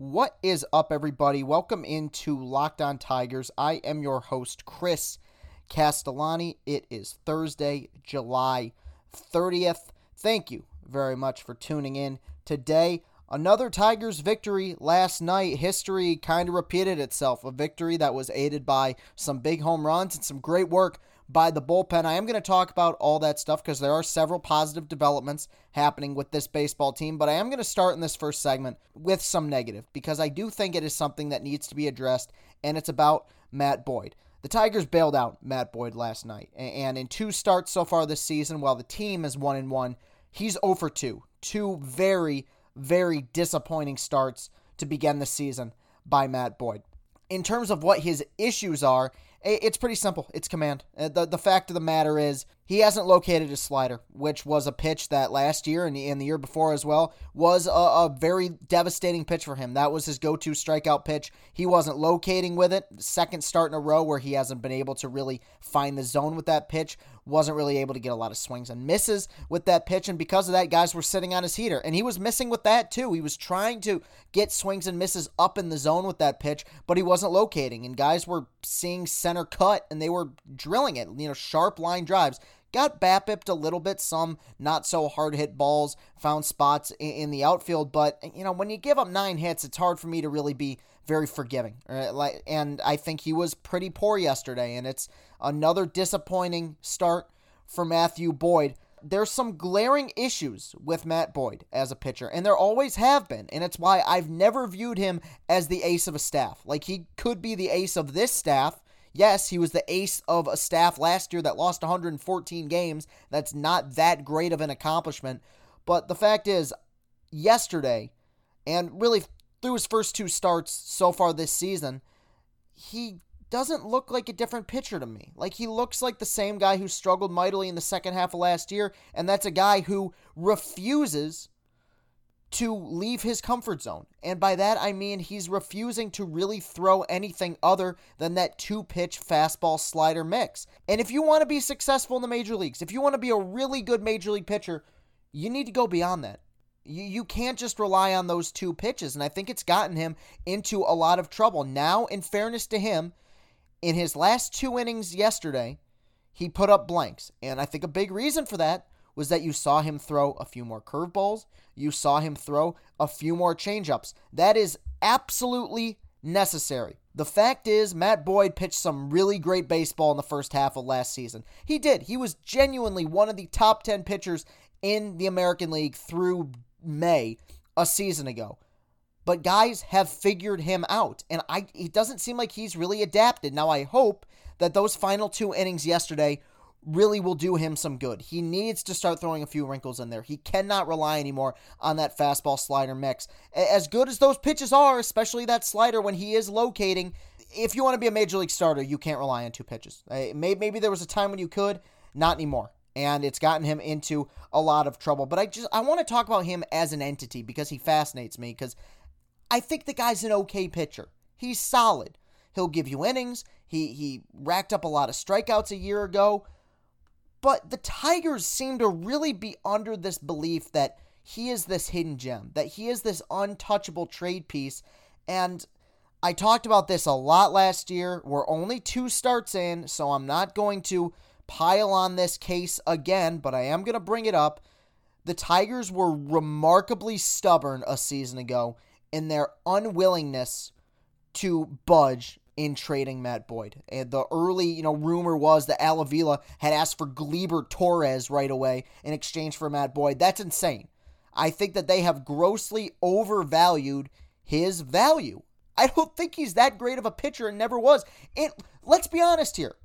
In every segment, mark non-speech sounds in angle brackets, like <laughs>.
What is up, everybody? Welcome into Locked On Tigers. I am your host, Chris Castellani. It is Thursday, July 30th. Thank you very much for tuning in today. Another Tigers victory last night. History kind of repeated itself. A victory that was aided by some big home runs and some great work by the bullpen. I am going to talk about all that stuff because there are several positive developments happening with this baseball team, but I am going to start in this first segment with some negative because I do think it is something that needs to be addressed, and it's about Matt Boyd. The Tigers bailed out Matt Boyd last night, and in two starts so far this season, while the team is 1 and 1, he's 0 for 2. Two very very disappointing starts to begin the season by Matt Boyd. In terms of what his issues are, it's pretty simple. It's command. Uh, the, the fact of the matter is, he hasn't located his slider, which was a pitch that last year and, and the year before as well was a, a very devastating pitch for him. That was his go to strikeout pitch. He wasn't locating with it. Second start in a row where he hasn't been able to really find the zone with that pitch wasn't really able to get a lot of swings and misses with that pitch. And because of that, guys were sitting on his heater. And he was missing with that too. He was trying to get swings and misses up in the zone with that pitch, but he wasn't locating. And guys were seeing center cut and they were drilling it, you know, sharp line drives. Got BABIPed a little bit, some not so hard hit balls, found spots in, the outfield. But, you know, when you give up nine hits, it's hard for me to really be very forgiving. Like, and I think he was pretty poor yesterday, and it's another disappointing start for Matthew Boyd. There's some glaring issues with Matt Boyd as a pitcher, and there always have been, and it's why I've never viewed him as the ace of a staff. Like he could be the ace of this staff. Yes, he was the ace of a staff last year that lost 114 games. That's not that great of an accomplishment. But the fact is, yesterday, and really through his first two starts so far this season, he doesn't look like a different pitcher to me. Like he looks like the same guy who struggled mightily in the second half of last year, and that's a guy who refuses to leave his comfort zone. And by that I mean he's refusing to really throw anything other than that two pitch fastball slider mix. And if you want to be successful in the major leagues, if you want to be a really good major league pitcher, you need to go beyond that. You, you can't just rely on those two pitches. And I think it's gotten him into a lot of trouble. Now, in fairness to him, in his last two innings yesterday, he put up blanks. And I think a big reason for that was that you saw him throw a few more curveballs. You saw him throw a few more changeups. That is absolutely necessary. The fact is, Matt Boyd pitched some really great baseball in the first half of last season. He did. He was genuinely one of the top 10 pitchers in the American League through May a season ago. But guys have figured him out, and I it doesn't seem like he's really adapted. Now I hope that those final two innings yesterday really will do him some good. He needs to start throwing a few wrinkles in there. He cannot rely anymore on that fastball slider mix. As good as those pitches are, especially that slider when he is locating, if you want to be a major league starter, you can't rely on two pitches. Maybe there was a time when you could, not anymore and it's gotten him into a lot of trouble. But I just I want to talk about him as an entity because he fascinates me because I think the guy's an okay pitcher. He's solid. He'll give you innings. He he racked up a lot of strikeouts a year ago. But the Tigers seem to really be under this belief that he is this hidden gem, that he is this untouchable trade piece. And I talked about this a lot last year. We're only two starts in, so I'm not going to pile on this case again, but I am going to bring it up. The Tigers were remarkably stubborn a season ago in their unwillingness to budge in trading Matt Boyd. And the early, you know, rumor was that Al Avila had asked for Gleyber Torres right away in exchange for Matt Boyd. That's insane. I think that they have grossly overvalued his value. I don't think he's that great of a pitcher and never was. It let's be honest here.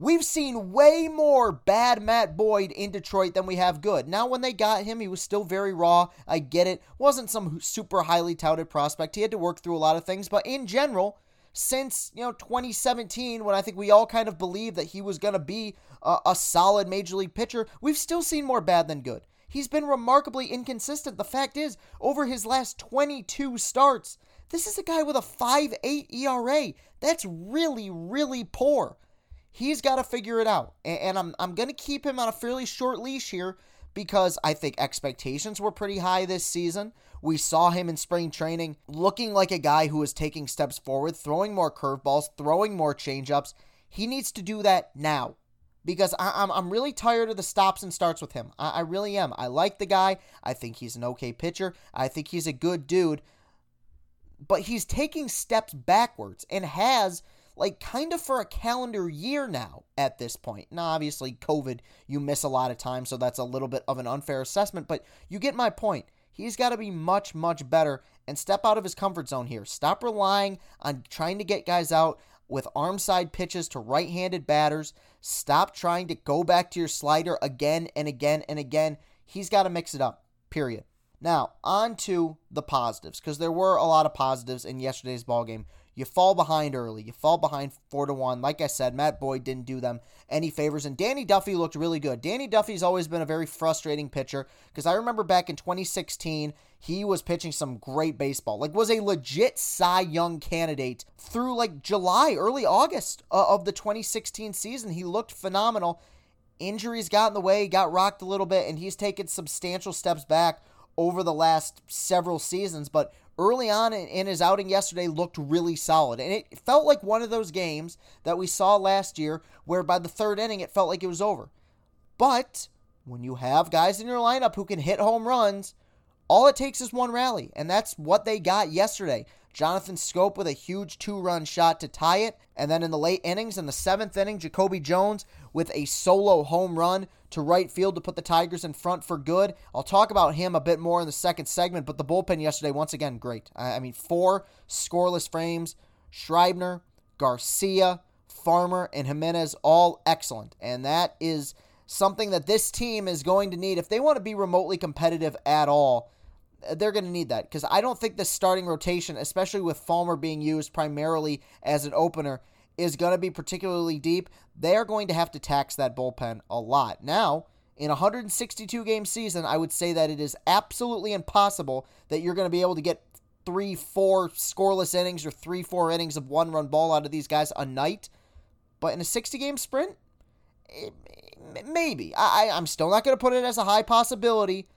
We've seen way more bad Matt Boyd in Detroit than we have good. Now, when they got him, he was still very raw. I get it. Wasn't some super highly touted prospect. He had to work through a lot of things. But in general, since you know 2017, when I think we all kind of believed that he was going to be a, a solid major league pitcher, we've still seen more bad than good. He's been remarkably inconsistent. The fact is, over his last 22 starts, this is a guy with a 5.8 ERA. That's really, really poor he's got to figure it out. And, I'm, I'm going to keep him on a fairly short leash here because I think expectations were pretty high this season. We saw him in spring training looking like a guy who is taking steps forward, throwing more curveballs, throwing more changeups. He needs to do that now because I, am I'm, I'm really tired of the stops and starts with him. I, I really am. I like the guy. I think he's an okay pitcher. I think he's a good dude. But he's taking steps backwards and has like kind of for a calendar year now at this point. Now, obviously, COVID, you miss a lot of time, so that's a little bit of an unfair assessment, but you get my point. He's got to be much, much better and step out of his comfort zone here. Stop relying on trying to get guys out with arm side pitches to right handed batters. Stop trying to go back to your slider again and again and again. He's got to mix it up, period. Now, on to the positives, because there were a lot of positives in yesterday's ball game. You fall behind early. You fall behind four to one. Like I said, Matt Boyd didn't do them any favors, and Danny Duffy looked really good. Danny Duffy's always been a very frustrating pitcher because I remember back in 2016 he was pitching some great baseball. Like was a legit Cy Young candidate through like July, early August uh, of the 2016 season. He looked phenomenal. Injuries got in the way, got rocked a little bit, and he's taken substantial steps back over the last several seasons. But early on in his outing yesterday looked really solid. And it felt like one of those games that we saw last year where by the third inning it felt like it was over. But when you have guys in your lineup who can hit home runs, all it takes is one rally. And that's what they got yesterday. Jonathan Schoop with a huge two run shot to tie it. And then in the late innings, in the seventh inning, Jacoby Jones with a solo home run to right field to put the Tigers in front for good. I'll talk about him a bit more in the second segment, but the bullpen yesterday, once again, great. I mean, four scoreless frames Schreiber, Garcia, Farmer, and Jimenez, all excellent. And that is something that this team is going to need if they want to be remotely competitive at all they're going to need that because I don't think the starting rotation, especially with Farmer being used primarily as an opener, is going to be particularly deep. They are going to have to tax that bullpen a lot. Now, in a 162 game season, I would say that it is absolutely impossible that you're going to be able to get three, four scoreless innings or three, four innings of one run ball out of these guys a night. But in a 60 game sprint, eh, maybe. I, I'm still not going to put it as a high possibility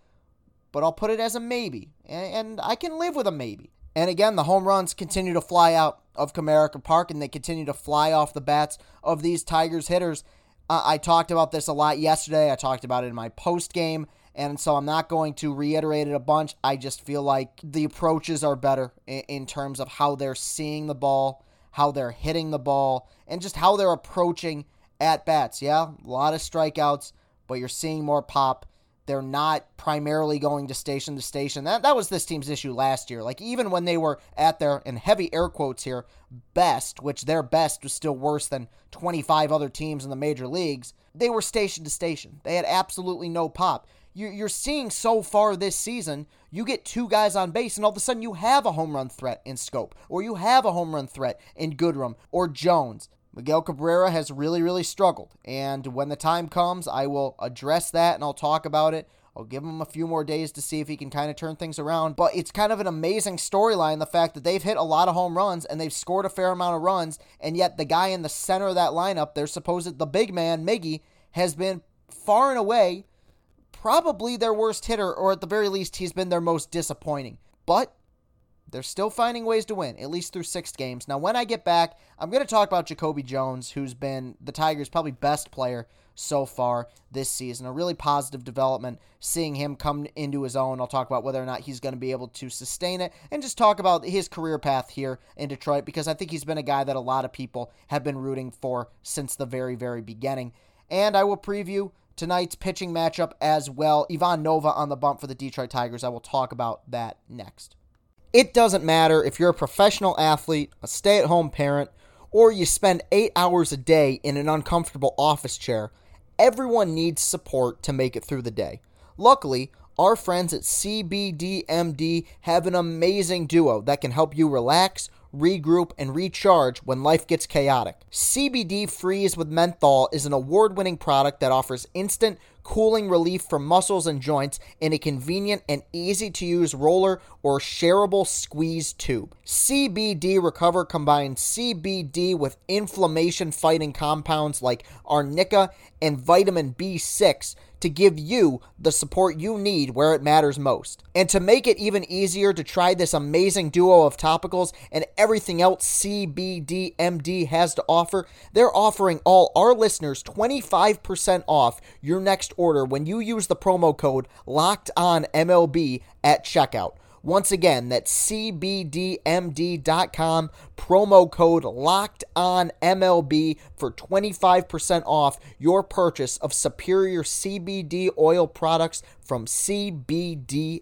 but I'll put it as a maybe, and I can live with a maybe. And again, the home runs continue to fly out of Comerica Park, and they continue to fly off the bats of these Tigers hitters. Uh, I talked about this a lot yesterday. I talked about it in my post game, and so I'm not going to reiterate it a bunch. I just feel like the approaches are better in, in terms of how they're seeing the ball, how they're hitting the ball, and just how they're approaching at bats. Yeah, a lot of strikeouts, but you're seeing more pop they're not primarily going to station to station. That that was this team's issue last year. Like even when they were at their in heavy air quotes here best, which their best was still worse than 25 other teams in the major leagues, they were station to station. They had absolutely no pop. You're seeing so far this season, you get two guys on base, and all of a sudden you have a home run threat in Schoop, or you have a home run threat in Goodrum or Jones. Miguel Cabrera has really, really struggled. And when the time comes, I will address that and I'll talk about it. I'll give him a few more days to see if he can kind of turn things around. But it's kind of an amazing storyline the fact that they've hit a lot of home runs and they've scored a fair amount of runs, and yet the guy in the center of that lineup, their supposed the big man, Miggy, has been far and away probably their worst hitter, or at the very least, he's been their most disappointing. But they're still finding ways to win, at least through six games. Now, when I get back, I'm going to talk about Jacoby Jones, who's been the Tigers' probably best player so far this season. A really positive development, seeing him come into his own. I'll talk about whether or not he's going to be able to sustain it and just talk about his career path here in Detroit because I think he's been a guy that a lot of people have been rooting for since the very, very beginning. And I will preview tonight's pitching matchup as well. Ivan Nova on the bump for the Detroit Tigers. I will talk about that next. It doesn't matter if you're a professional athlete, a stay at home parent, or you spend eight hours a day in an uncomfortable office chair, everyone needs support to make it through the day. Luckily, our friends at CBDMD have an amazing duo that can help you relax, regroup, and recharge when life gets chaotic. CBD Freeze with Menthol is an award winning product that offers instant cooling relief for muscles and joints in a convenient and easy to use roller or shareable squeeze tube. CBD Recover combines CBD with inflammation fighting compounds like arnica and vitamin B6 to give you the support you need where it matters most. And to make it even easier to try this amazing duo of topicals and everything else CBDMD has to offer, they're offering all our listeners 25% off your next order when you use the promo code locked on MLB at checkout. Once again, that's cbdmd.com, promo code locked on MLB for 25% off your purchase of superior CBD oil products from CBDMD.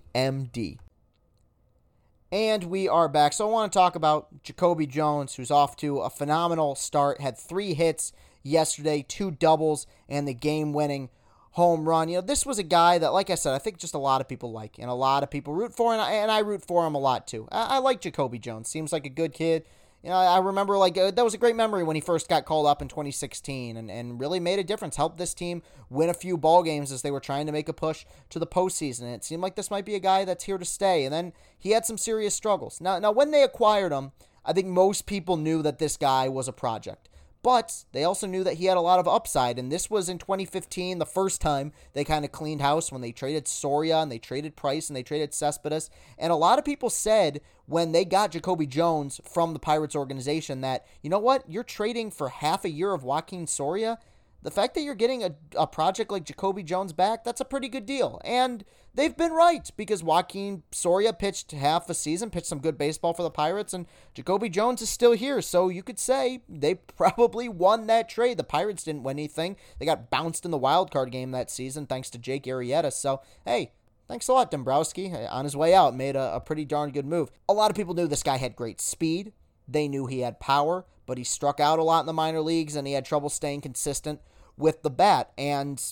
And we are back. So I want to talk about Jacoby Jones, who's off to a phenomenal start, had three hits yesterday, two doubles, and the game winning home run. You know, this was a guy that, like I said, I think just a lot of people like and a lot of people root for, and I, and I root for him a lot too. I, I like Jacoby Jones. Seems like a good kid. You know, I remember like uh, that was a great memory when he first got called up in 2016 and, and really made a difference, helped this team win a few ball games as they were trying to make a push to the postseason. And it seemed like this might be a guy that's here to stay. And then he had some serious struggles. Now, now when they acquired him, I think most people knew that this guy was a project. But they also knew that he had a lot of upside, and this was in 2015, the first time they kind of cleaned house when they traded Soria and they traded Price and they traded Cespedes. And a lot of people said when they got Jacoby Jones from the Pirates organization that, you know what, you're trading for half a year of Joakim Soria the fact that you're getting a, a project like Jacoby Jones back, that's a pretty good deal. And they've been right because Joakim Soria pitched half a season, pitched some good baseball for the Pirates, and Jacoby Jones is still here. So you could say they <laughs> probably won that trade. The Pirates didn't win anything. They got bounced in the wild card game that season thanks to Jake Arrieta. So, hey, thanks a lot, Dombrowski. On his way out, made a, a pretty darn good move. A lot of people knew this guy had great speed. They knew he had power, but he struck out a lot in the minor leagues and he had trouble staying consistent with the bat. And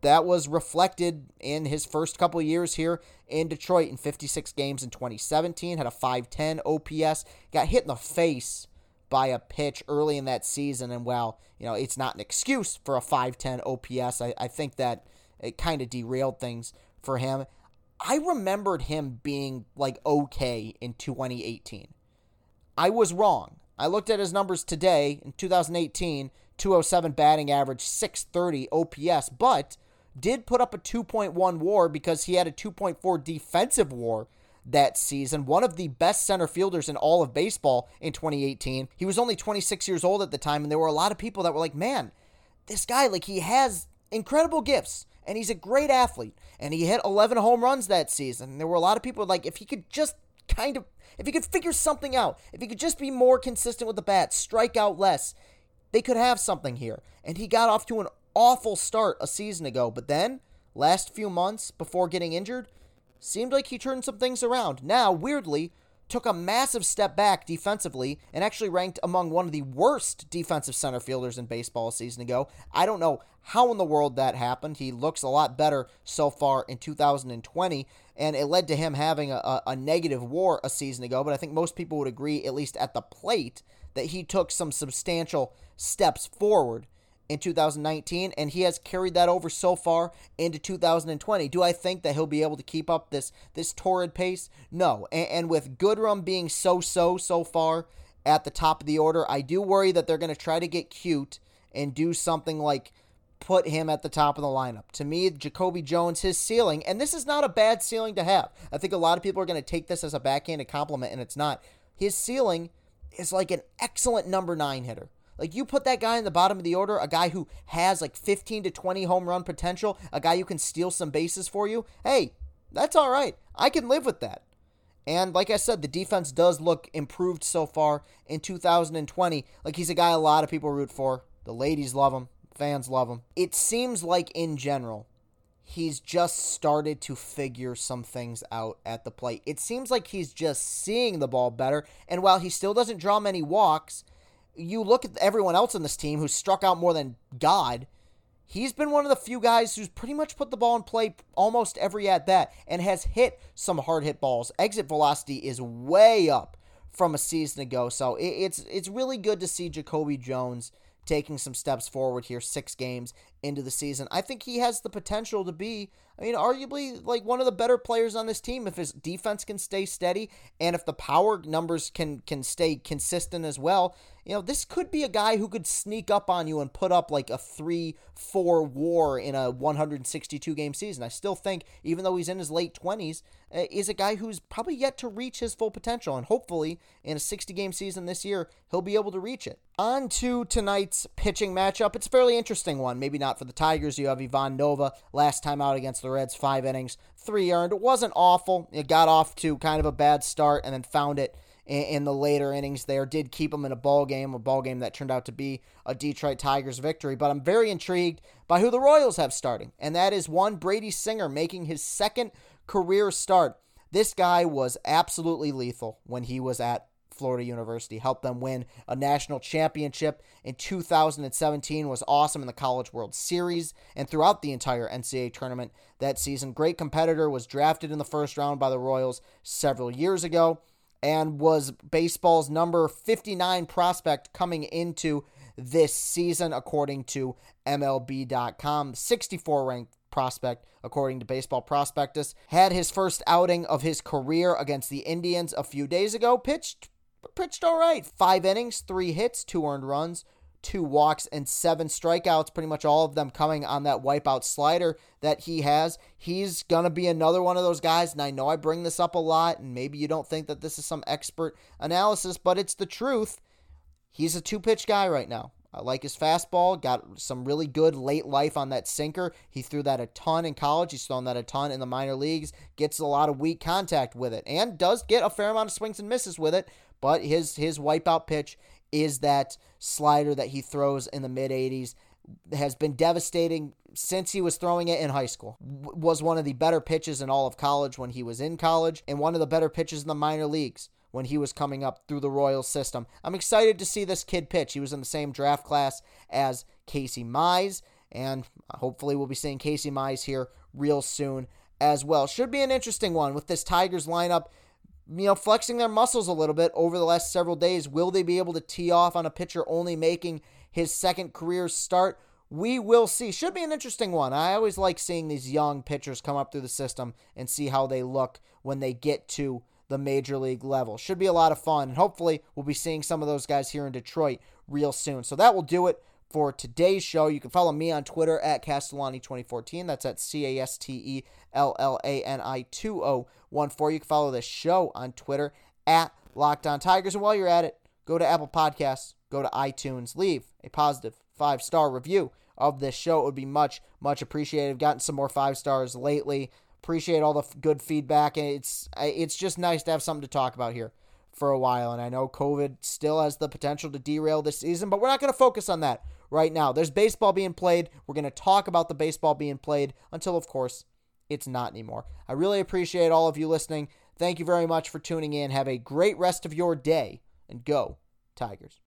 that was reflected in his first couple years here in Detroit in 56 games in 2017, had a 510 OPS, got hit in the face by a pitch early in that season. And well, you know, it's not an excuse for a 510 OPS, I, I think that it kind of derailed things for him. I remembered him being like okay in 2018. I was wrong. I looked at his numbers today in 2018 207 batting average, 630 OPS, but did put up a 2.1 war because he had a 2.4 defensive war that season. One of the best center fielders in all of baseball in 2018. He was only 26 years old at the time, and there were a lot of people that were like, man, this guy, like, he has incredible gifts and he's a great athlete. And he hit 11 home runs that season. And there were a lot of people like, if he could just kind of, if he could figure something out, if he could just be more consistent with the bat, strike out less, they could have something here. And he got off to an awful start a season ago, but then, last few months before getting injured, seemed like he turned some things around. Now, weirdly, took a massive step back defensively and actually ranked among one of the worst defensive center fielders in baseball a season ago. I don't know how in the world that happened. He looks a lot better so far in 2020, and it led to him having a, a, negative war a season ago. But I think most people would agree, at least at the plate, that he took some substantial steps forward in 2019, and he has carried that over so far into 2020. Do I think that he'll be able to keep up this this torrid pace? No. And, and with Goodrum being so so so far at the top of the order, I do worry that they're going to try to get cute and do something like put him at the top of the lineup. To me, Jacoby Jones, his ceiling, and this is not a bad ceiling to have. I think a lot of people are going to take this as a backhanded compliment, and it's not. His ceiling is like an excellent number nine hitter. Like you put that guy in the bottom of the order, a guy who has like 15 to 20 home run potential, a guy who can steal some bases for you. Hey, that's all right. I can live with that. And like I said, the defense does look improved so far in 2020. Like he's a guy a lot of people root for. The ladies love him, fans love him. It seems like in general, he's just started to figure some things out at the plate. It seems like he's just seeing the ball better. And while he still doesn't draw many walks, you look at everyone else in this team who struck out more than God. He's been one of the few guys who's pretty much put the ball in play almost every at bat and has hit some hard hit balls. Exit velocity is way up from a season ago, so it's it's really good to see Jacoby Jones taking some steps forward here, six games into the season. I think he has the potential to be, I mean, arguably like one of the better players on this team if his defense can stay steady and if the power numbers can can stay consistent as well. You know, this could be a guy who could sneak up on you and put up like a 3 4 war in a 162 game season. I still think, even though he's in his late 20s, uh, is a guy who's probably yet to reach his full potential. And hopefully, in a 60 game season this year, he'll be able to reach it. On to tonight's pitching matchup. It's a fairly interesting one. Maybe not for the Tigers. You have Ivan Nova last time out against the Reds, five innings, three earned. It wasn't awful. It got off to kind of a bad start and then found it in, the later innings there. Did keep them in a ball game, a ball game that turned out to be a Detroit Tigers victory. But I'm very intrigued by who the Royals have starting, and that is one Brady Singer making his second career start. This guy was absolutely lethal when he was at Florida University, helped them win a national championship in 2017, was awesome in the College World Series and throughout the entire NCAA tournament that season. Great competitor, was drafted in the first round by the Royals several years ago, and was baseball's number 59 prospect coming into this season, according to MLB.com. 64 ranked prospect, according to Baseball Prospectus. Had his first outing of his career against the Indians a few days ago, pitched pitched all right. Five innings, three hits, two earned runs, two walks, and seven strikeouts. Pretty much all of them coming on that wipeout slider that he has. He's going to be another one of those guys. And I know I bring this up a lot, and maybe you don't think that this is some expert analysis, but it's the truth. He's a two pitch guy right now. I like his fastball. Got some really good late life on that sinker. He threw that a ton in college. He's thrown that a ton in the minor leagues. Gets a lot of weak contact with it and does get a fair amount of swings and misses with it. But his his wipeout pitch is that slider that he throws in the mid 80s. Has been devastating since he was throwing it in high school. W- was one of the better pitches in all of college when he was in college, and one of the better pitches in the minor leagues when he was coming up through the Royals system. I'm excited to see this kid pitch. He was in the same draft class as Casey Mize, and hopefully we'll be seeing Casey Mize here real soon as well. Should be an interesting one with this Tigers lineup you know, flexing their muscles a little bit over the last several days. Will they be able to tee off on a pitcher only making his second career start? We will see. Should be an interesting one. I always like seeing these young pitchers come up through the system and see how they look when they get to the major league level. Should be a lot of fun. And hopefully, we'll be seeing some of those guys here in Detroit real soon. So that will do it for today's show. You can follow me on Twitter at Castellani2014. That's at C A S T E L L A N I 2014. You can follow the show on Twitter at Locked On Tigers. And while you're at it, go to Apple Podcasts, go to iTunes, leave a positive five star review of this show. It would be much, much appreciated. I've gotten some more five stars lately. Appreciate all the good feedback, and it's it's just nice to have something to talk about here for a while. And I know COVID still has the potential to derail this season, but we're not going to focus on that right now. There's baseball being played. We're going to talk about the baseball being played until, of course, it's not anymore. I really appreciate all of you listening. Thank you very much for tuning in. Have a great rest of your day and go, Tigers.